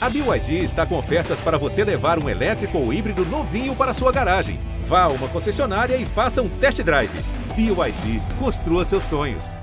A BYD está com ofertas para você levar um elétrico ou híbrido novinho para sua garagem. Vá a uma concessionária e faça um test drive. BYD, construa seus sonhos.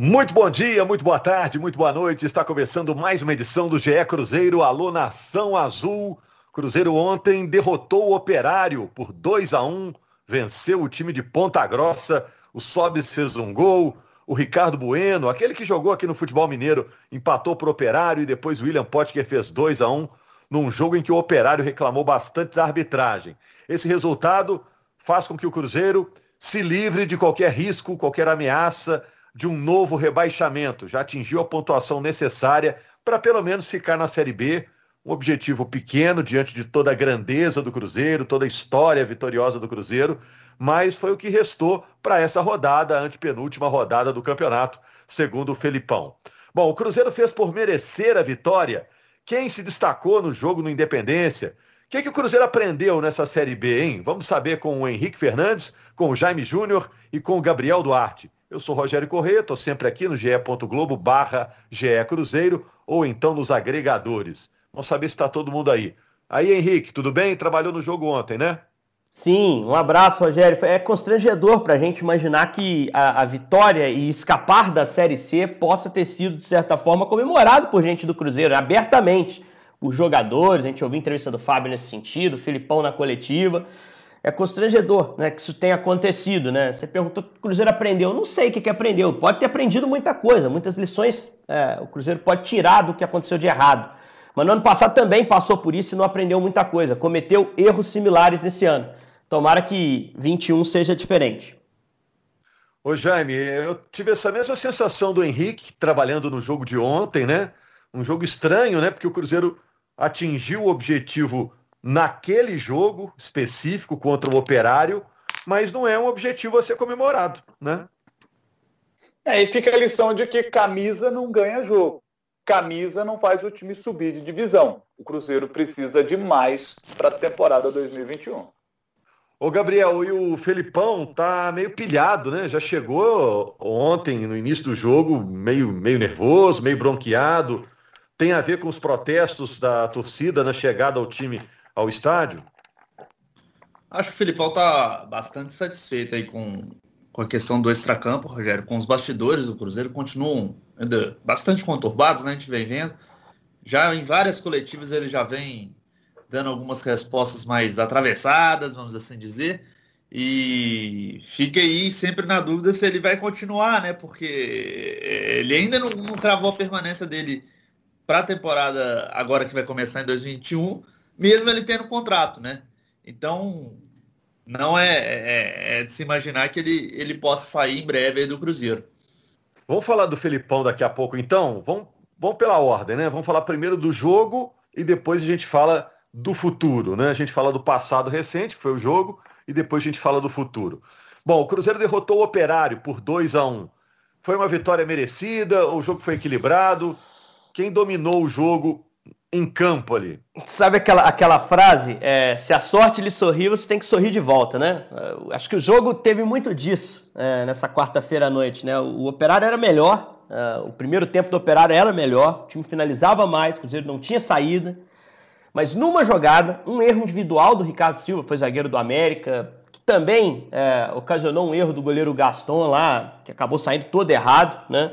Muito bom dia, muito boa tarde, muito boa noite. Está começando mais uma edição do GE Cruzeiro. Alô, Nação Azul. Cruzeiro ontem derrotou o Operário por 2 a 1 venceu o time de Ponta Grossa. O Sobis fez um gol. O Ricardo Bueno, aquele que jogou aqui no futebol mineiro, empatou para o Operário e depois o William Potker fez 2 a 1 num jogo em que o Operário reclamou bastante da arbitragem. Esse resultado faz com que o Cruzeiro se livre de qualquer risco, qualquer ameaça de um novo rebaixamento. Já atingiu a pontuação necessária para pelo menos ficar na Série B. Um objetivo pequeno diante de toda a grandeza do Cruzeiro, toda a história vitoriosa do Cruzeiro, mas foi o que restou para essa rodada, a antepenúltima rodada do campeonato, segundo o Felipão. Bom, o Cruzeiro fez por merecer a vitória. Quem se destacou no jogo no Independência? O que, que o Cruzeiro aprendeu nessa Série B, hein? Vamos saber com o Henrique Fernandes, com o Jaime Júnior e com o Gabriel Duarte. Eu sou Rogério Corrêa, estou sempre aqui no ge.globo barra GE Cruzeiro ou então nos agregadores. Vamos saber se está todo mundo aí. Aí, Henrique, tudo bem? Trabalhou no jogo ontem, né? Sim, um abraço, Rogério. É constrangedor para a gente imaginar que a, a, vitória e escapar da Série C possa ter sido, de certa forma, comemorado por gente do Cruzeiro, abertamente. Os jogadores, a gente ouviu a entrevista do Fábio nesse sentido, o Filipão na coletiva. É constrangedor né, que isso tenha acontecido. Né? Você perguntou o que o Cruzeiro aprendeu. Eu não sei o que, que aprendeu. Pode ter aprendido muita coisa, muitas lições é, o Cruzeiro pode tirar do que aconteceu de errado. Mas no ano passado também passou por isso e não aprendeu muita coisa. Cometeu erros similares nesse ano. Tomara que 21 seja diferente. Ô Jaime, eu tive essa mesma sensação do Henrique trabalhando no jogo de ontem, né? Um jogo estranho, né? Porque o Cruzeiro atingiu o objetivo naquele jogo específico contra o Operário, mas não é um objetivo a ser comemorado, né? É, e fica a lição de que camisa não ganha jogo. Camisa não faz o time subir de divisão. O Cruzeiro precisa de mais para a temporada 2021. Ô Gabriel, e o Felipão tá meio pilhado, né? Já chegou ontem, no início do jogo, meio, meio nervoso, meio bronqueado. Tem a ver com os protestos da torcida na chegada ao time ao estádio? Acho que o Felipão tá bastante satisfeito aí com, com a questão do extracampo, Rogério, com os bastidores do Cruzeiro continuam bastante conturbados, né? A gente vem vendo. Já em várias coletivas ele já vem dando algumas respostas mais atravessadas, vamos assim dizer. E fica aí sempre na dúvida se ele vai continuar, né? Porque ele ainda não, não travou a permanência dele para a temporada agora que vai começar em 2021, mesmo ele tendo contrato, né? Então, não é, é, é de se imaginar que ele, ele possa sair em breve do Cruzeiro. Vamos falar do Felipão daqui a pouco, então? Vamos, vamos pela ordem, né? Vamos falar primeiro do jogo e depois a gente fala do futuro, né? A gente fala do passado recente, que foi o jogo, e depois a gente fala do futuro. Bom, o Cruzeiro derrotou o Operário por 2 a 1 Foi uma vitória merecida, o jogo foi equilibrado. Quem dominou o jogo em campo ali? Sabe aquela, aquela frase? É, se a sorte lhe sorrir, você tem que sorrir de volta, né? Acho que o jogo teve muito disso é, nessa quarta-feira à noite, né? O Operário era melhor, é, o primeiro tempo do Operário era melhor, o time finalizava mais, o Cruzeiro não tinha saída. Mas numa jogada, um erro individual do Ricardo Silva, foi zagueiro do América, que também é, ocasionou um erro do goleiro Gaston lá, que acabou saindo todo errado, né?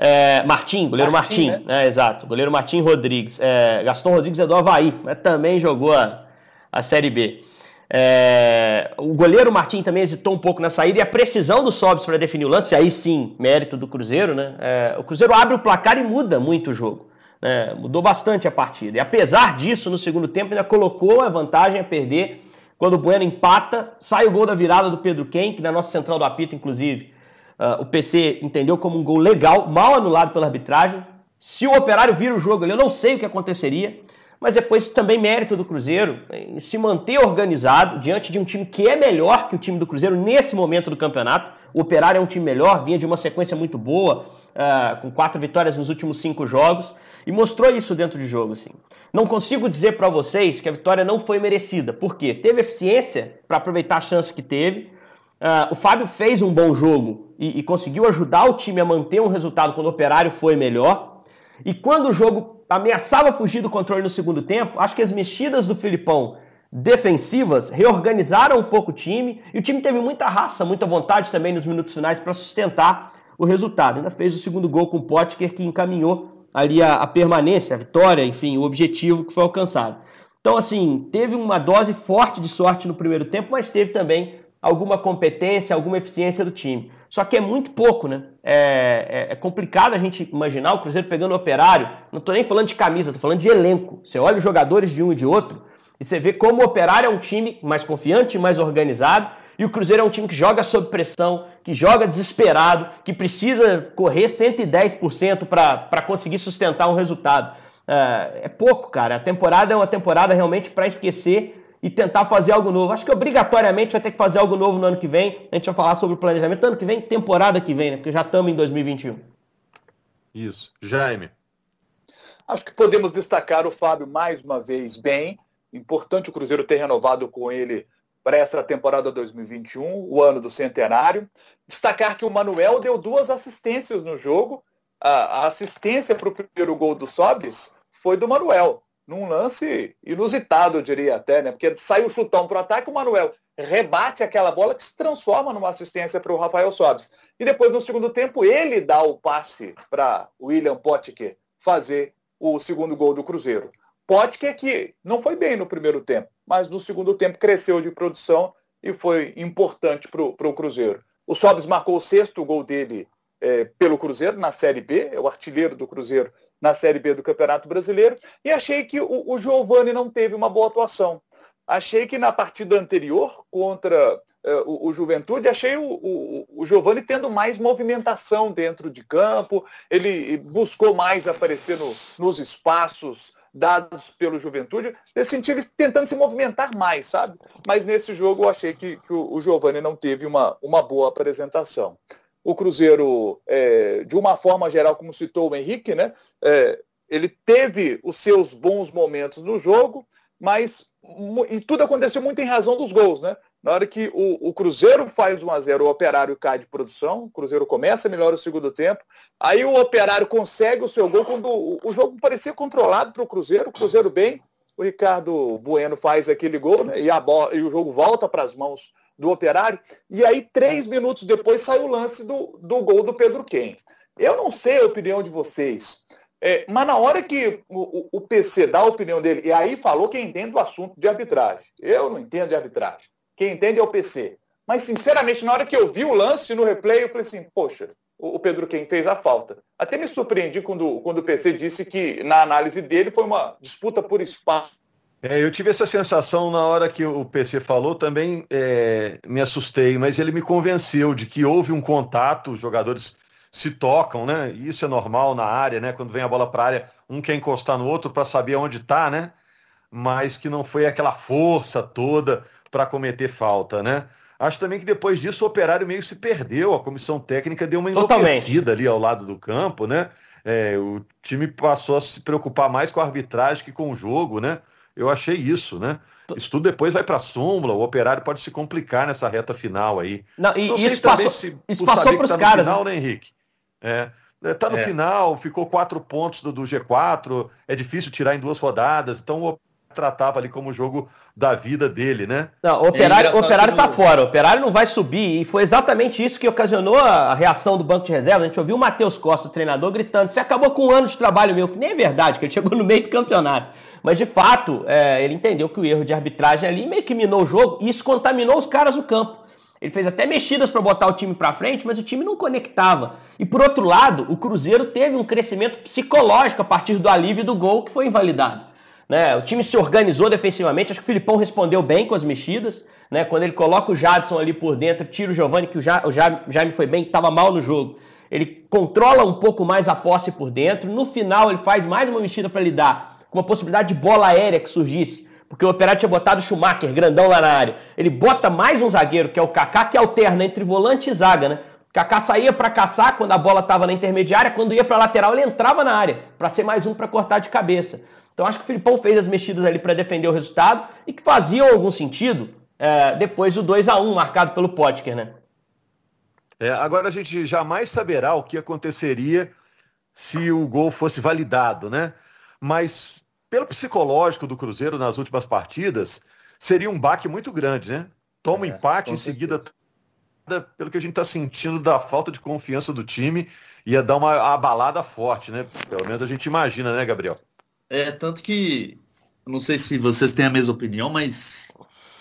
É, Martim, goleiro Martim, Martim né? É, exato, goleiro Martim Rodrigues. É, Gaston Rodrigues é do Havaí, mas também jogou a, a Série B. É, o goleiro Martim também hesitou um pouco na saída e a precisão do Sobs para definir o lance, aí sim, mérito do Cruzeiro, né? É, o Cruzeiro abre o placar e muda muito o jogo. Né? Mudou bastante a partida. E apesar disso, no segundo tempo, ainda colocou a vantagem a perder. Quando o Bueno empata, sai o gol da virada do Pedro Ken, que na nossa central do apito, inclusive, uh, o PC entendeu como um gol legal, mal anulado pela arbitragem. Se o Operário vira o jogo eu não sei o que aconteceria. Mas depois também mérito do Cruzeiro em se manter organizado diante de um time que é melhor que o time do Cruzeiro nesse momento do campeonato. O Operário é um time melhor, vinha de uma sequência muito boa, uh, com quatro vitórias nos últimos cinco jogos. E mostrou isso dentro de jogo, assim. Não consigo dizer para vocês que a vitória não foi merecida. Por quê? Teve eficiência para aproveitar a chance que teve. Uh, o Fábio fez um bom jogo e, e, conseguiu ajudar o time a manter um resultado quando o Operário foi melhor. E quando o jogo ameaçava fugir do controle no segundo tempo, acho que as mexidas do Filipão defensivas reorganizaram um pouco o time e o time teve muita raça, muita vontade também nos minutos finais para sustentar o resultado. Ainda fez o segundo gol com o Potker que encaminhou ali a, a, permanência, a vitória, enfim, o objetivo que foi alcançado. Então, assim, teve uma dose forte de sorte no primeiro tempo, mas teve também alguma competência, alguma eficiência do time. Só que é muito pouco, né? É, é, é complicado a gente imaginar o Cruzeiro pegando o operário. Não estou nem falando de camisa, estou falando de elenco. Você olha os jogadores de um e de outro e você vê como o operário é um time mais confiante, mais organizado. E o Cruzeiro é um time que joga sob pressão, que joga desesperado, que precisa correr 110% para conseguir sustentar um resultado. É, é pouco, cara. A temporada é uma temporada realmente para esquecer e tentar fazer algo novo. Acho que obrigatoriamente vai ter que fazer algo novo no ano que vem. A gente vai falar sobre o planejamento ano que vem, temporada que vem, né? Porque já estamos em 2021. Isso. Jaime. Acho que podemos destacar o Fábio mais uma vez bem. Importante o Cruzeiro ter renovado com ele para essa temporada 2021, o ano do centenário. Destacar que o Manuel deu duas assistências no jogo. A assistência para o primeiro gol do Sobis foi do Manuel num lance inusitado, eu diria até, né? Porque sai o chutão para o ataque, o Manuel rebate aquela bola que se transforma numa assistência para o Rafael Sobes. E depois, no segundo tempo, ele dá o passe para William Potker fazer o segundo gol do Cruzeiro. Potker que não foi bem no primeiro tempo, mas no segundo tempo cresceu de produção e foi importante para o Cruzeiro. O Sobes marcou o sexto gol dele é, pelo Cruzeiro na Série B, é o artilheiro do Cruzeiro na Série B do Campeonato Brasileiro, e achei que o, o Giovani não teve uma boa atuação. Achei que na partida anterior, contra uh, o, o, Juventude, achei o, o, o Giovani tendo mais movimentação dentro de campo, ele buscou mais aparecer no, nos espaços dados pelo Juventude, eu senti ele tentando se movimentar mais, sabe? Mas nesse jogo eu achei que, que o, o Giovani não teve uma, uma boa apresentação o Cruzeiro, é, de uma forma geral, como citou o Henrique, né, é, ele teve os seus bons momentos no jogo, mas e tudo aconteceu muito em razão dos gols, né? Na hora que o, o Cruzeiro faz 1 a 0 o Operário cai de produção, o Cruzeiro começa melhor o segundo tempo, aí o Operário consegue o seu gol quando o, o jogo parecia controlado para o Cruzeiro, o Cruzeiro bem, o Ricardo Bueno faz aquele gol, né? E, a bola, e o jogo volta para as mãos do Operário. E aí, três minutos depois, sai o lance do, do gol do Pedro Quem. Eu não sei a opinião de vocês, é, mas na hora que o, o, PC dá a opinião dele, e aí falou quem entende do assunto de arbitragem. Eu não entendo de arbitragem. Quem entende é o PC. Mas, sinceramente, na hora que eu vi o lance no replay, eu falei assim, poxa, o Pedro Quem fez a falta. Até me surpreendi quando, quando o PC disse que, na análise dele, foi uma disputa por espaço é, eu tive essa sensação na hora que o PC falou, também é, me assustei, mas ele me convenceu de que houve um contato, os jogadores se tocam, né? E isso é normal na área, né? Quando vem a bola para a área, um quer encostar no outro para saber onde está, né? Mas que não foi aquela força toda para cometer falta, né? Acho também que depois disso o operário meio se perdeu, a comissão técnica deu uma enlouquecida ali ao lado do campo, né? É, o time passou a se preocupar mais com a arbitragem que com o jogo, né? Eu achei isso, né? Isso tudo depois vai para a súmula, o operário pode se complicar nessa reta final aí. Não, e, Não isso passou, se, isso passou para os tá caras. Final, né, Henrique? É. Tá no é. final, ficou quatro pontos do, do, G4, é difícil tirar em duas rodadas, então o tratava ali como o jogo da vida dele, né? Não, o Operário, é o operário tá fora, o Operário não vai subir, e foi exatamente isso que ocasionou a reação do banco de reserva. A gente ouviu o Matheus Costa, o treinador, gritando: você acabou com um ano de trabalho meu, que nem é verdade, que ele chegou no meio do campeonato. Mas de fato, é, ele entendeu que o erro de arbitragem ali meio que minou o jogo e isso contaminou os caras no campo. Ele fez até mexidas para botar o time para frente, mas o time não conectava. E por outro lado, o Cruzeiro teve um crescimento psicológico a partir do alívio do gol que foi invalidado. Né? O time se organizou defensivamente, acho que o Filipão respondeu bem com as mexidas, né? quando ele coloca o Jadson ali por dentro, tira o Giovani, que o, ja, o Jaime foi bem, que estava mal no jogo. Ele controla um pouco mais a posse por dentro, no final ele faz mais uma mexida para lidar com uma possibilidade de bola aérea que surgisse, porque o Operário tinha botado o Schumacher, grandão lá na área. Ele bota mais um zagueiro, que é o Kaká, que alterna entre volante e zaga, né? O Kaká saía para caçar quando a bola estava na intermediária, quando ia para lateral ele entrava na área, para ser mais um para cortar de cabeça. Então acho que o Filipão fez as mexidas ali para defender o resultado e que faziam algum sentido é, depois do 2 a 1 marcado pelo Potker, né? É, agora a gente jamais saberá o que aconteceria se o gol fosse validado, né? mas pelo psicológico do Cruzeiro nas últimas partidas, seria um baque muito grande, né? Toma um é, empate em seguida, pelo que a gente está sentindo da falta de confiança do time, ia dar uma abalada forte, né? Pelo menos a gente imagina, né, Gabriel? É, tanto que, não sei se vocês têm a mesma opinião, mas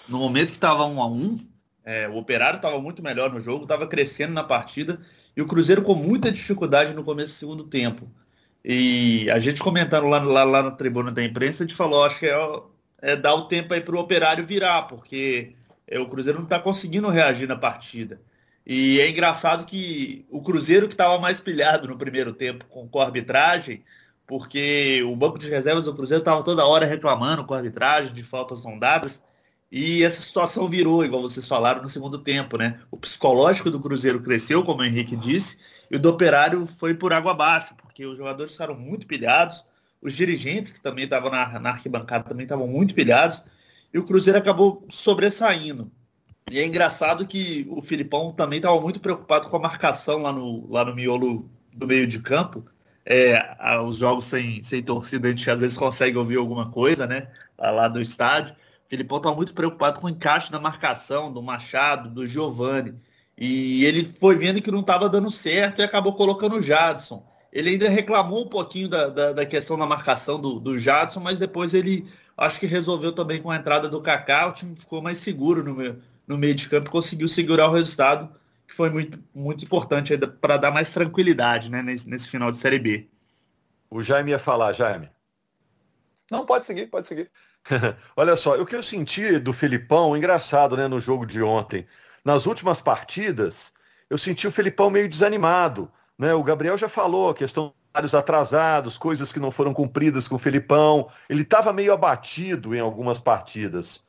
no momento que estava um a um, é, o Operário estava muito melhor no jogo, estava crescendo na partida, e o Cruzeiro com muita dificuldade no começo do segundo tempo. E a gente comentando lá, lá, lá na tribuna da imprensa, a gente falou, acho que é, é dar o tempo aí para o Operário virar, porque é, o Cruzeiro não está conseguindo reagir na partida. E é engraçado que o Cruzeiro que estava mais pilhado no primeiro tempo com, com a arbitragem, porque o banco de reservas do Cruzeiro estava toda hora reclamando com a arbitragem de faltas não dadas, e essa situação virou, igual vocês falaram, no segundo tempo, né? O psicológico do Cruzeiro cresceu, como o Henrique disse, e o do Operário foi por água abaixo, porque os jogadores ficaram muito pilhados, os dirigentes que também estavam na, na arquibancada também estavam muito pilhados, e o Cruzeiro acabou sobressaindo. E é engraçado que o Filipão também estava muito preocupado com a marcação lá no, lá no miolo do meio de campo. É, os jogos sem, sem torcida, a gente às vezes consegue ouvir alguma coisa, né? Lá do estádio. O Filipão estava muito preocupado com o encaixe da marcação do Machado, do Giovani. E ele foi vendo que não estava dando certo e acabou colocando o Jadson. Ele ainda reclamou um pouquinho da, da, da questão da marcação do, do Jadson, mas depois ele acho que resolveu também com a entrada do Kaká, o time ficou mais seguro no meio, no meio de campo e conseguiu segurar o resultado, que foi muito, muito importante para dar mais tranquilidade né, nesse, nesse final de Série B. O Jaime ia falar, Jaime. Não, pode seguir, pode seguir. Olha só, o que eu senti do Filipão, engraçado, né, no jogo de ontem. Nas últimas partidas, eu senti o Filipão meio desanimado. Né? O Gabriel já falou a questão dos atrasados, coisas que não foram cumpridas com o Filipão. Ele estava meio abatido em algumas partidas.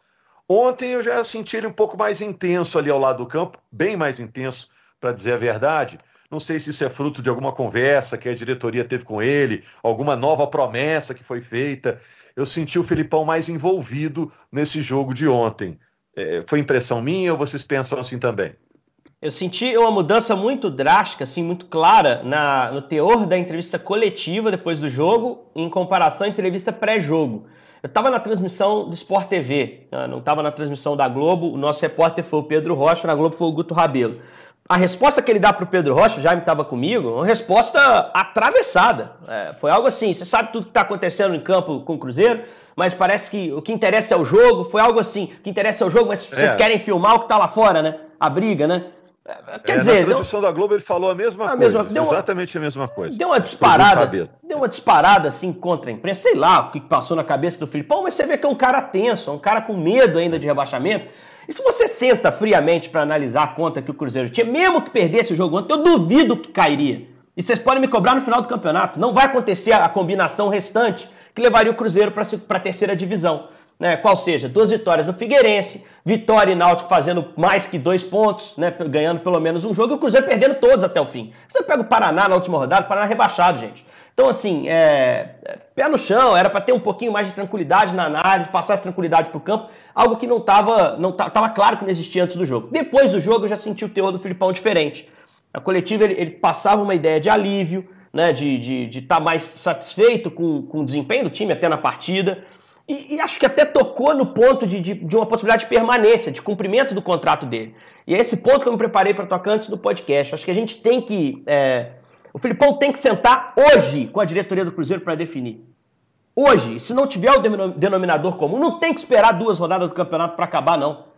Ontem eu já senti ele um pouco mais intenso ali ao lado do campo, bem mais intenso, para dizer a verdade. Não sei se isso é fruto de alguma conversa que a diretoria teve com ele, alguma nova promessa que foi feita. Eu senti o Filipão mais envolvido nesse jogo de ontem. É, foi impressão minha ou vocês pensam assim também? Eu senti uma mudança muito drástica, assim, muito clara na, no teor da entrevista coletiva depois do jogo, em comparação à entrevista pré-jogo. Eu estava na transmissão do Sport TV, né? não estava na transmissão da Globo. O nosso repórter foi o Pedro Rocha, na Globo foi o Guto Rabelo. A resposta que ele dá para o Pedro Rocha, já estava comigo, uma resposta atravessada. É, foi algo assim: você sabe tudo que está acontecendo em campo com o Cruzeiro, mas parece que o que interessa é o jogo. Foi algo assim: o que interessa é o jogo, mas vocês é. querem filmar o que está lá fora, né? A briga, né? Quer é, dizer, na transmissão deu... da Globo ele falou a mesma a coisa, mesma... exatamente a mesma coisa. Deu uma disparada, deu uma disparada assim contra a imprensa, sei lá o que passou na cabeça do Filipão, mas você vê que é um cara tenso, é um cara com medo ainda de rebaixamento. E se você senta friamente para analisar a conta que o Cruzeiro tinha, mesmo que perdesse o jogo ontem, eu duvido que cairia. E vocês podem me cobrar no final do campeonato. Não vai acontecer a combinação restante que levaria o Cruzeiro para a terceira divisão né? Qual seja, duas vitórias no Figueirense, Vitória e Náutico fazendo mais que dois pontos, né? Ganhando pelo menos um jogo, e o Cruzeiro perdendo todos até o fim. Você pega o Paraná na última rodada, o Paraná rebaixado, gente. Então, assim, é, é pé no chão, era para ter um pouquinho mais de tranquilidade na análise, passar essa tranquilidade para o campo, algo que não estava não tava claro que não existia antes do jogo. Depois do jogo, eu já senti o teor do Filipão diferente. A coletiva, ele, ele passava uma ideia de alívio, né, de estar de, de tá mais satisfeito com, com o desempenho do time até na partida. E, e, acho que até tocou no ponto de, de, de, uma possibilidade de permanência, de cumprimento do contrato dele. E é esse ponto que eu me preparei para tocar antes do podcast. Acho que a gente tem que. É, o Filipão tem que sentar hoje com a diretoria do Cruzeiro para definir. Hoje, se não tiver o denominador comum, não tem que esperar duas rodadas do campeonato para acabar, não.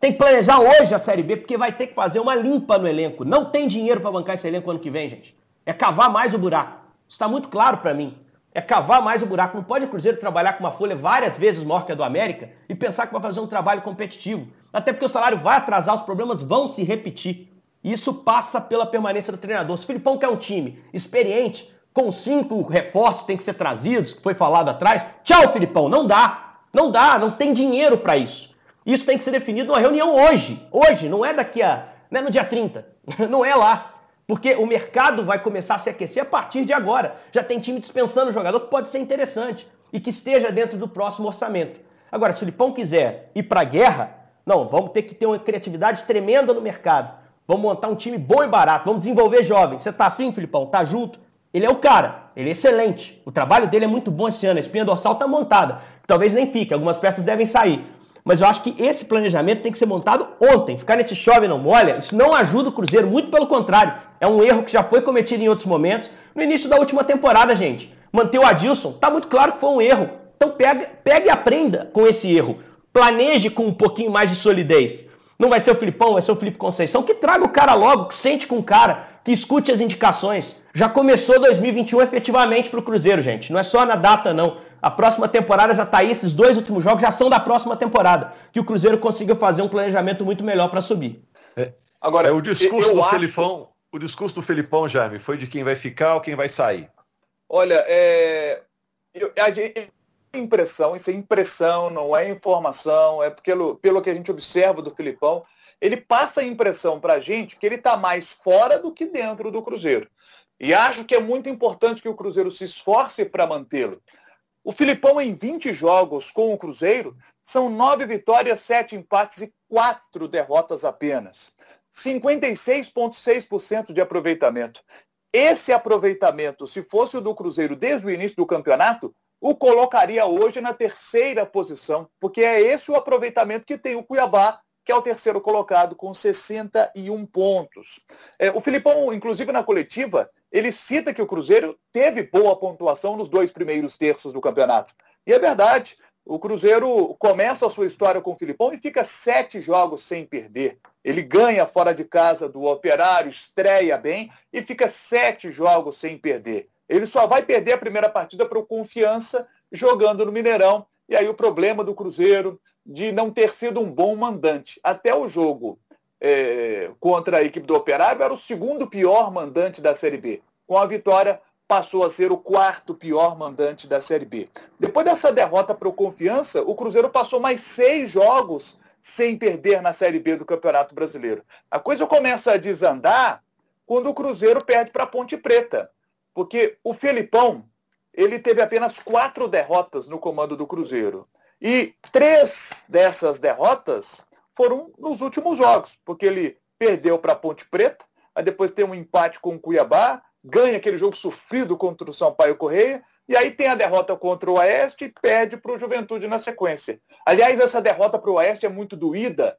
Tem que planejar hoje a Série B, porque vai ter que fazer uma limpa no elenco. Não tem dinheiro para bancar esse elenco ano que vem, gente. É cavar mais o buraco. Está muito claro para mim é cavar mais o buraco. Não pode o Cruzeiro trabalhar com uma folha várias vezes maior que a do América e pensar que vai fazer um trabalho competitivo. Até porque o salário vai atrasar, os problemas vão se repetir. Isso passa pela permanência do treinador. Se o Filipão quer um time experiente, com cinco reforços que tem que ser trazidos, que foi falado atrás, tchau, Filipão, não dá. Não dá, não tem dinheiro para isso. Isso tem que ser definido numa reunião hoje. Hoje, não é daqui a. Não é no dia 30. Não é lá. Porque o mercado vai começar a se aquecer a partir de agora. Já tem time dispensando jogador que pode ser interessante e que esteja dentro do próximo orçamento. Agora, se o Filipão quiser ir para a guerra, não, vamos ter que ter uma criatividade tremenda no mercado. Vamos montar um time bom e barato, vamos desenvolver jovens. Você tá afim, Filipão? Tá junto? ele é o cara, ele é excelente. O trabalho dele é muito bom esse ano, a espinha dorsal está montada. Talvez nem fique, algumas peças devem sair. Mas eu acho que esse planejamento tem que ser montado ontem. Ficar nesse chove não molha, isso não ajuda o Cruzeiro, muito pelo contrário. É um erro que já foi cometido em outros momentos. No início da última temporada, gente, manter o Adilson, tá muito claro que foi um erro. Então pega, pega e aprenda com esse erro. Planeje com um pouquinho mais de solidez. Não vai ser o Filipão, vai ser o Felipe Conceição, que traga o cara logo, que sente com o cara, que escute as indicações. Já começou 2021 efetivamente para o Cruzeiro, gente. Não é só na data, não. A próxima temporada já está aí, esses dois últimos jogos já são da próxima temporada. Que o Cruzeiro consiga fazer um planejamento muito melhor para subir. É. Agora, é, o discurso do acho... Felipão, o discurso do Felipão, Jaime, foi de quem vai ficar ou quem vai sair? Olha, é... Eu, a impressão, isso é impressão, não é informação, é pelo, pelo que a gente observa do Filipão, ele passa a impressão para a gente que ele está mais fora do que dentro do Cruzeiro. E acho que é muito importante que o Cruzeiro se esforce para mantê-lo. O Filipão, em 20 jogos com o Cruzeiro, são 9 vitórias, 7 empates e 4 derrotas apenas. 56,6% de aproveitamento. Esse aproveitamento, se fosse o do Cruzeiro desde o início do campeonato, o colocaria hoje na terceira posição, porque é esse o aproveitamento que tem o Cuiabá, que é o terceiro colocado, com 61 pontos. É, o Filipão, inclusive na coletiva, ele cita que o Cruzeiro teve boa pontuação nos dois primeiros terços do campeonato. E é verdade, o Cruzeiro começa a sua história com o Filipão e fica sete jogos sem perder. Ele ganha fora de casa do Operário, estreia bem e fica sete jogos sem perder. Ele só vai perder a primeira partida para o Confiança jogando no Mineirão. E aí o problema do Cruzeiro de não ter sido um bom mandante. Até o jogo é, contra a equipe do Operário era o segundo pior mandante da Série B. Com a vitória, passou a ser o quarto pior mandante da Série B. Depois dessa derrota para o Confiança, o Cruzeiro passou mais seis jogos sem perder na Série B do Campeonato Brasileiro. A coisa começa a desandar quando o Cruzeiro perde para a Ponte Preta. Porque o Felipão, ele teve apenas quatro derrotas no comando do Cruzeiro. E três dessas derrotas foram nos últimos jogos, porque ele perdeu para a Ponte Preta, aí depois tem um empate com o Cuiabá, ganha aquele jogo sofrido contra o Sampaio Correia, e aí tem a derrota contra o Oeste e perde para o Juventude na sequência. Aliás, essa derrota para o Oeste é muito doída,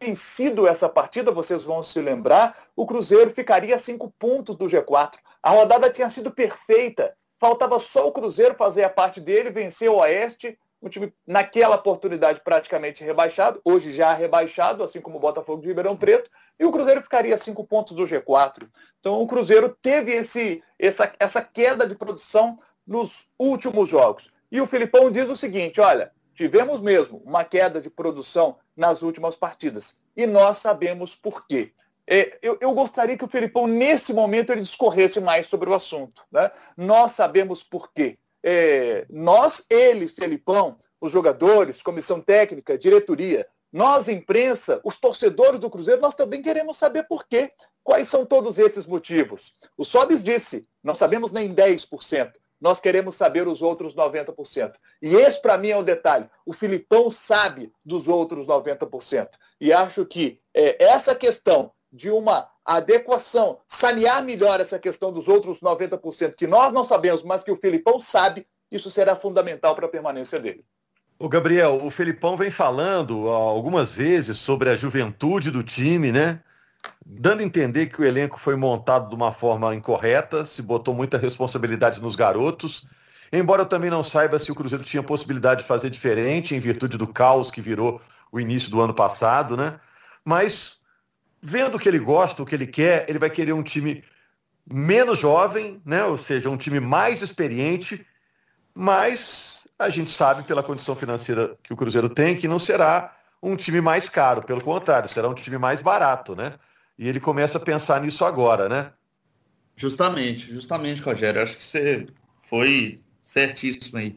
tem sido essa partida, vocês vão se lembrar, o Cruzeiro ficaria a cinco pontos do G4. A rodada tinha sido perfeita. Faltava só o Cruzeiro fazer a parte dele, vencer o Oeste, um time naquela oportunidade praticamente rebaixado, hoje já rebaixado, assim como o Botafogo de Ribeirão Preto, e o Cruzeiro ficaria cinco pontos do G4. Então o Cruzeiro teve esse, essa, essa queda de produção nos últimos jogos. E o Filipão diz o seguinte: olha, tivemos mesmo uma queda de produção nas últimas partidas. E nós sabemos por quê. É, eu, eu, gostaria que o Felipão, nesse momento, ele discorresse mais sobre o assunto. Né? Nós sabemos por quê. É, nós, ele, Felipão, os jogadores, comissão técnica, diretoria, nós, imprensa, os torcedores do Cruzeiro, nós também queremos saber por quê. Quais são todos esses motivos? O Sobis disse, não sabemos nem 10% nós queremos saber os outros 90%. E esse, para mim, é o detalhe. O Filipão sabe dos outros 90%. E acho que é, essa questão de uma adequação, sanear melhor essa questão dos outros 90% que nós não sabemos, mas que o Filipão sabe, isso será fundamental para a permanência dele. O Gabriel, o Felipão vem falando algumas vezes sobre a juventude do time, né? dando a entender que o elenco foi montado de uma forma incorreta, se botou muita responsabilidade nos garotos. Embora eu também não saiba se o Cruzeiro tinha possibilidade de fazer diferente em virtude do caos que virou o início do ano passado, né? Mas vendo o que ele gosta, o que ele quer, ele vai querer um time menos jovem, né? Ou seja, um time mais experiente, mas a gente sabe pela condição financeira que o Cruzeiro tem que não será um time mais caro, pelo contrário, será um time mais barato, né? E ele começa a pensar nisso agora, né? Justamente, justamente, Rogério. Acho que você foi certíssimo aí.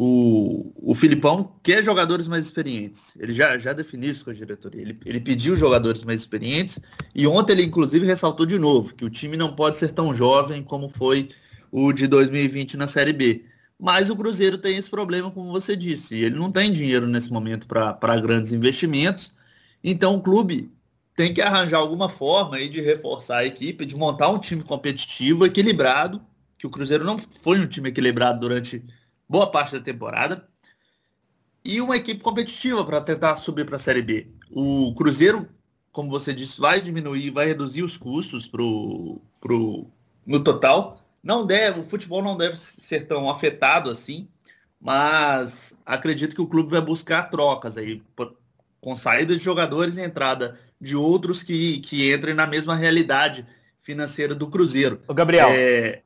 O, o Filipão quer jogadores mais experientes. Ele já, já definiu isso com a diretoria. Ele, ele pediu jogadores mais experientes e ontem ele, inclusive, ressaltou de novo que o time não pode ser tão jovem como foi o de 2020 na Série B. Mas o Cruzeiro tem esse problema, como você disse. Ele não tem dinheiro nesse momento para grandes investimentos. Então o clube tem que arranjar alguma forma aí de reforçar a equipe, de montar um time competitivo, equilibrado, que o Cruzeiro não foi um time equilibrado durante boa parte da temporada, e uma equipe competitiva para tentar subir para a Série B. O Cruzeiro, como você disse, vai diminuir, vai reduzir os custos pro, pro, no total. Não deve, o futebol não deve ser tão afetado assim, mas acredito que o clube vai buscar trocas aí, com saída de jogadores e entrada de outros que, que entrem na mesma realidade financeira do Cruzeiro. O Gabriel. É...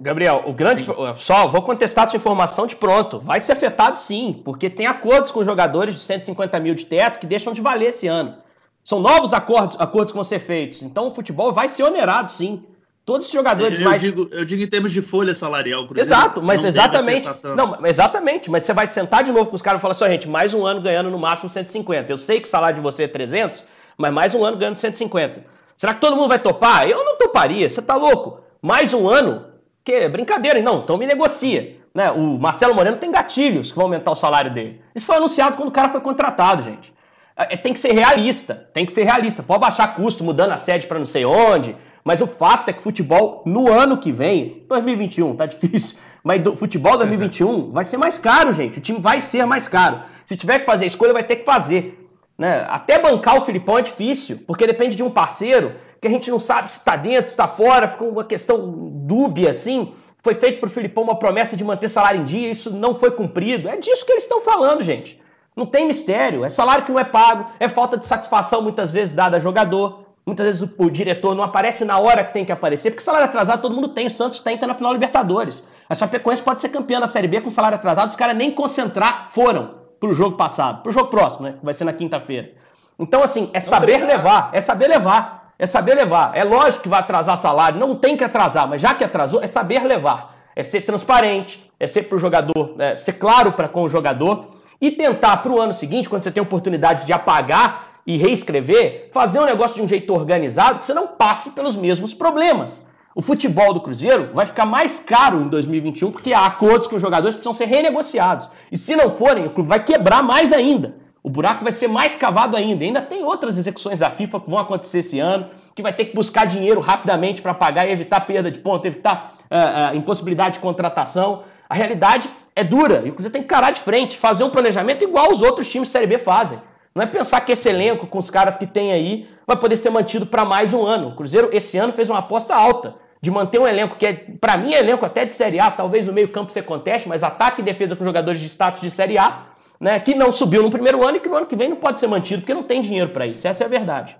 Gabriel, o grande. Sim. Só, vou contestar essa informação de pronto. Vai ser afetado sim, porque tem acordos com jogadores de 150 mil de teto que deixam de valer esse ano. São novos acordos, acordos que vão ser feitos. Então o futebol vai ser onerado sim. Todos os jogadores eu, mais. Digo, eu digo em termos de folha salarial, Cruzeiro Exato, mas exatamente. Não, exatamente. Mas você vai sentar de novo com os caras e falar assim, gente, mais um ano ganhando no máximo 150. Eu sei que o salário de você é 300, mas mais um ano ganhando 150. Será que todo mundo vai topar? Eu não toparia, você tá louco. Mais um ano? Que é brincadeira, não, então me negocia. Né? O Marcelo Moreno tem gatilhos que vão aumentar o salário dele. Isso foi anunciado quando o cara foi contratado, gente. É, tem que ser realista, tem que ser realista. Pode baixar custo mudando a sede para não sei onde, mas o fato é que futebol no ano que vem, 2021, tá difícil, mas do futebol 2021 vai ser mais caro, gente. O time vai ser mais caro. Se tiver que fazer escolha, vai ter que fazer. Né? Até bancar o Filipão é difícil, porque depende de um parceiro que a gente não sabe se está dentro, se está fora, fica uma questão dúbia assim. Foi feito para o Filipão uma promessa de manter salário em dia, isso não foi cumprido. É disso que eles estão falando, gente. Não tem mistério. É salário que não é pago, é falta de satisfação muitas vezes dada a jogador. Muitas vezes o, o, diretor não aparece na hora que tem que aparecer, porque salário atrasado todo mundo tem. O Santos tem, tá na final Libertadores. A Chapecoense pode ser campeã da Série B com salário atrasado, os caras nem concentrar foram pro jogo passado, pro jogo próximo, né? Que vai ser na quinta-feira. Então, assim, é saber levar, é saber levar, é saber levar. É lógico que vai atrasar salário, não tem que atrasar, mas já que atrasou, é saber levar. É ser transparente, é ser pro jogador, é ser claro para com o jogador e tentar para o ano seguinte, quando você tem oportunidade de apagar e reescrever, fazer um negócio de um jeito organizado que você não passe pelos mesmos problemas. O futebol do Cruzeiro vai ficar mais caro em 2021 porque há acordos com os jogadores que precisam ser renegociados. E se não forem, o clube vai quebrar mais ainda. O buraco vai ser mais cavado ainda. ainda tem outras execuções da FIFA que vão acontecer esse ano, que vai ter que buscar dinheiro rapidamente para pagar e evitar perda de ponto, evitar uh, uh, impossibilidade de contratação. A realidade é dura e o Cruzeiro tem que encarar de frente, fazer um planejamento igual os outros times Série B fazem. Não é pensar que esse elenco, com os caras que tem aí, vai poder ser mantido para mais um ano. O Cruzeiro, esse ano, fez uma aposta alta de manter um elenco que, é, para mim, é elenco até de Série A. Talvez no meio-campo você conteste, mas ataque e defesa com jogadores de status de Série A, né, que não subiu no primeiro ano e que no ano que vem não pode ser mantido, porque não tem dinheiro para isso. Essa é a verdade.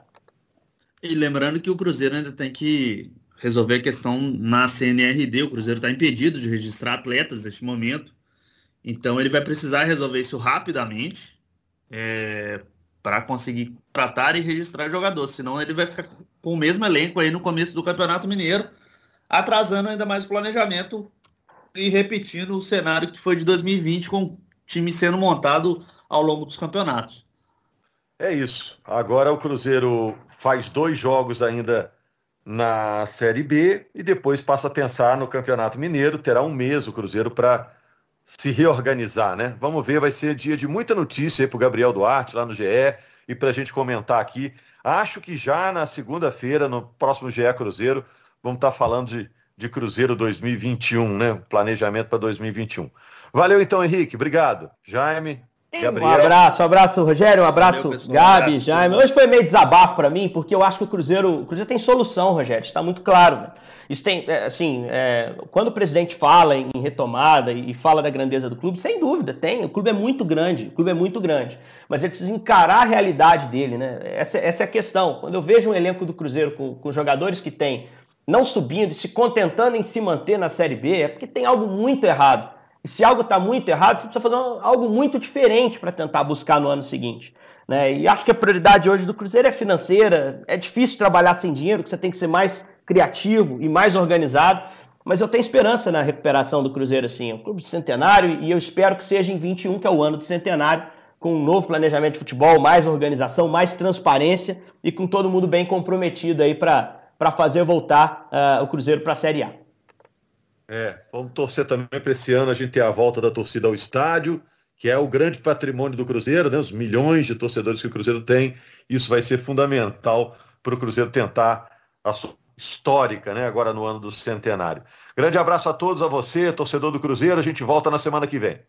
E lembrando que o Cruzeiro ainda tem que resolver a questão na CNRD. O Cruzeiro está impedido de registrar atletas neste momento. Então ele vai precisar resolver isso rapidamente é, para conseguir tratar e registrar jogador. Senão ele vai ficar com o mesmo elenco aí no começo do Campeonato Mineiro, atrasando ainda mais o planejamento e repetindo o cenário que foi de 2020, com time sendo montado ao longo dos campeonatos. É isso. Agora o Cruzeiro faz dois jogos ainda na Série B e depois passa a pensar no Campeonato Mineiro. Terá um mês o Cruzeiro para se reorganizar, né? Vamos ver, vai ser dia de muita notícia aí para o Gabriel Duarte lá no GE e para a gente comentar aqui. Acho que já na segunda-feira, no próximo GE Cruzeiro, vamos estar tá falando de, de Cruzeiro 2021, né? Planejamento para 2021. Valeu então, Henrique. Obrigado. Jaime. Gabriel. Um abraço, um abraço, Rogério, um abraço, Valeu, Gabi, um abraço, Jaime. Hoje foi meio desabafo para mim, porque eu acho que o Cruzeiro, o Cruzeiro tem solução, Rogério, está muito claro. Né? Isso tem, é, assim, é, quando o presidente fala em retomada e fala da grandeza do clube, sem dúvida, tem. O clube é muito grande, o clube é muito grande. Mas ele precisa encarar a realidade dele, né? Essa, essa é a questão. Quando eu vejo um elenco do Cruzeiro com, com jogadores que tem não subindo e se contentando em se manter na Série B, é porque tem algo muito errado. E se algo está muito errado, você precisa fazer algo muito diferente para tentar buscar no ano seguinte. Né? E acho que a prioridade hoje do Cruzeiro é financeira. É difícil trabalhar sem dinheiro, que você tem que ser mais criativo e mais organizado. Mas eu tenho esperança na recuperação do Cruzeiro, assim. É um clube de centenário e eu espero que seja em 21, que é o ano de centenário, com um novo planejamento de futebol, mais organização, mais transparência e com todo mundo bem comprometido aí para fazer voltar uh, o Cruzeiro para a Série A. É, vamos torcer também para esse ano a gente ter a volta da torcida ao estádio que é o grande patrimônio do Cruzeiro, né? os milhões de torcedores que o Cruzeiro tem. Isso vai ser fundamental para o Cruzeiro tentar a sua histórica, né? agora no ano do centenário. Grande abraço a todos, a você, torcedor do Cruzeiro. A gente volta na semana que vem.